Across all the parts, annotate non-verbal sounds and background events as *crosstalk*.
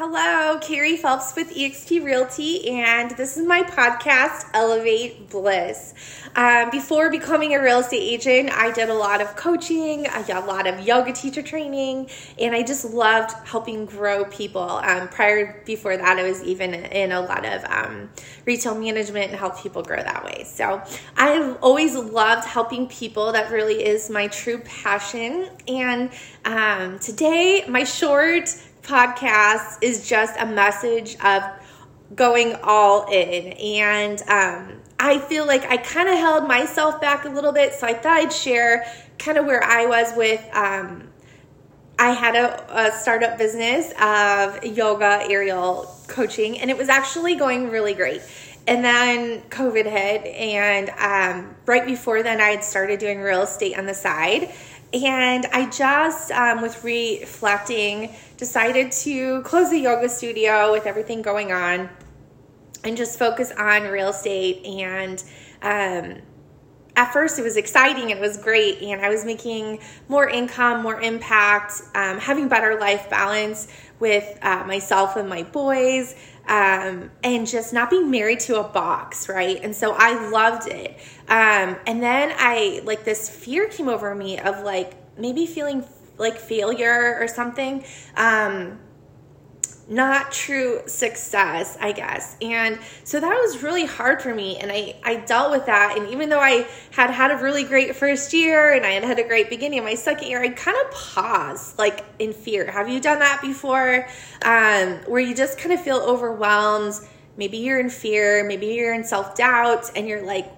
Hello, Carrie Phelps with eXp Realty, and this is my podcast, Elevate Bliss. Um, before becoming a real estate agent, I did a lot of coaching, I did a lot of yoga teacher training, and I just loved helping grow people. Um, prior, before that, I was even in a lot of um, retail management and help people grow that way. So I've always loved helping people. That really is my true passion. And um, today, my short podcast is just a message of going all in. And um, I feel like I kind of held myself back a little bit. So I thought I'd share kind of where I was with. Um, I had a, a, startup business of yoga aerial coaching, and it was actually going really great. And then COVID hit, and um, right before then, I had started doing real estate on the side. And I just, um, with reflecting, decided to close the yoga studio with everything going on and just focus on real estate. And um, at first, it was exciting, it was great, and I was making more income, more impact, um, having better life balance with uh, myself and my boys. Um, and just not being married to a box, right? And so I loved it. Um, and then I, like, this fear came over me of like maybe feeling like failure or something. Um, not true success, I guess. And so that was really hard for me. And I, I dealt with that. And even though I had had a really great first year and I had had a great beginning of my second year, I kind of paused like in fear. Have you done that before? Um, where you just kind of feel overwhelmed. Maybe you're in fear, maybe you're in self doubt, and you're like,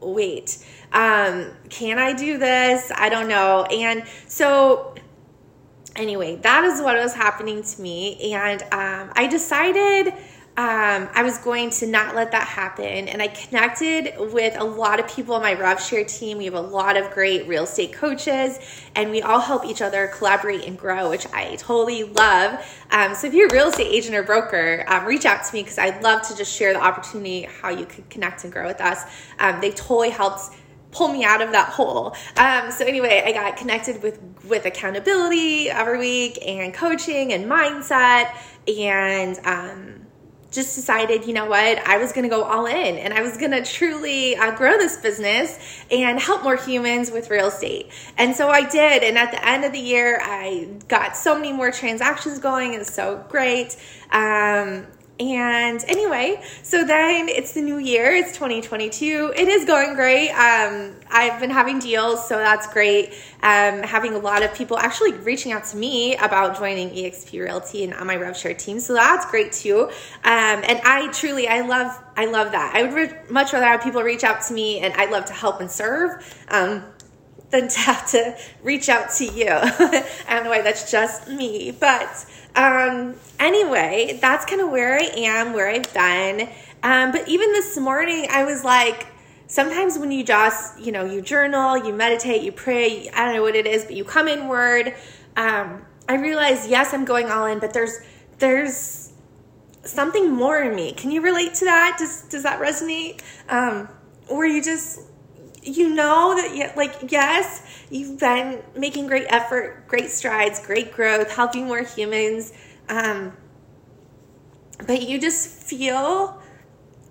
wait, um, can I do this? I don't know. And so, anyway, that is what was happening to me. And um, I decided um, I was going to not let that happen. And I connected with a lot of people on my RevShare team. We have a lot of great real estate coaches, and we all help each other collaborate and grow, which I totally love. Um, so if you're a real estate agent or broker, um, reach out to me because I'd love to just share the opportunity how you could connect and grow with us. Um, they totally helped pull me out of that hole. Um, so anyway, I got connected with with accountability every week and coaching and mindset and um, just decided, you know what, I was going to go all in and I was going to truly uh, grow this business and help more humans with real estate. And so I did. And at the end of the year, I got so many more transactions going. It's so great. Um, and anyway, so then it's the new year. It's 2022. It is going great. Um, I've been having deals, so that's great. Um, having a lot of people actually reaching out to me about joining EXP Realty and on my RevShare team, so that's great too. Um, and I truly, I love, I love that. I would re- much rather have people reach out to me, and I love to help and serve. Um, than to have to reach out to you. I don't know why that's just me, but um, anyway, that's kind of where I am, where I've been. Um, but even this morning, I was like, sometimes when you just, you know, you journal, you meditate, you pray, I don't know what it is, but you come inward. Um, I realize, yes, I'm going all in, but there's, there's something more in me. Can you relate to that? Does, does that resonate? Um, or you just, you know that like yes you've been making great effort great strides great growth helping more humans um, but you just feel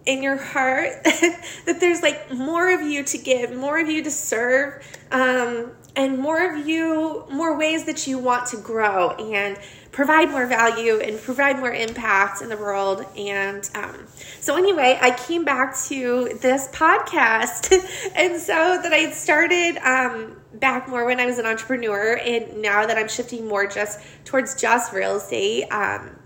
in your heart *laughs* that there's like more of you to give more of you to serve um, and more of you more ways that you want to grow and provide more value and provide more impact in the world. And um, so, anyway, I came back to this podcast, *laughs* and so that I started um, back more when I was an entrepreneur, and now that I'm shifting more just towards just real estate. Um,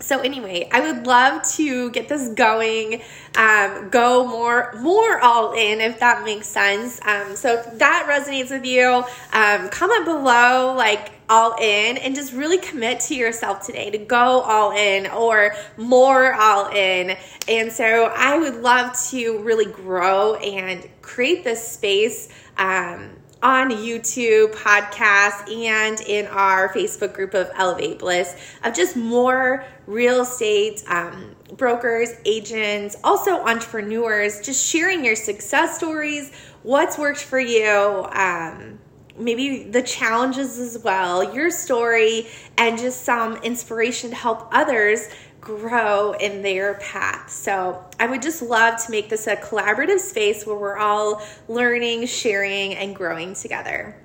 so anyway, I would love to get this going, um, go more more all in if that makes sense. Um, so if that resonates with you, um, comment below like all in and just really commit to yourself today to go all in or more all in. And so I would love to really grow and create this space. Um, on YouTube, podcast, and in our Facebook group of Elevate Bliss of just more real estate um, brokers, agents, also entrepreneurs, just sharing your success stories, what's worked for you. Um, maybe the challenges as well, your story, and just some inspiration to help others grow in their path. So, I would just love to make this a collaborative space where we're all learning, sharing, and growing together.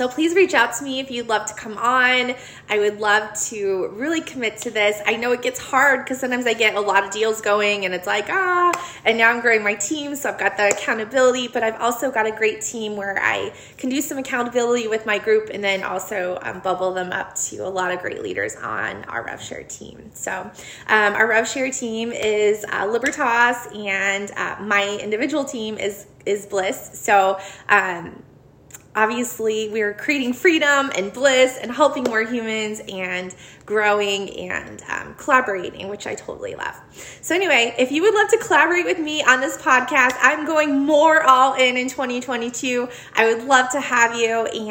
So please reach out to me if you'd love to come on. I would love to really commit to this. I know it gets hard because sometimes I get a lot of deals going and it's like, ah, and now I'm growing my team. So I've got the accountability, but I've also got a great team where I can do some accountability with my group and then also um, bubble them up to a lot of great leaders on our RevShare team. So um, our RevShare team is uh, Libertas and uh, my individual team is is Bliss. So um, obviously we're creating freedom and bliss and helping more humans and growing and um, collaborating which i totally love. So anyway if you would love to collaborate with me on this podcast i'm going more all in in 2022 i would love to have you and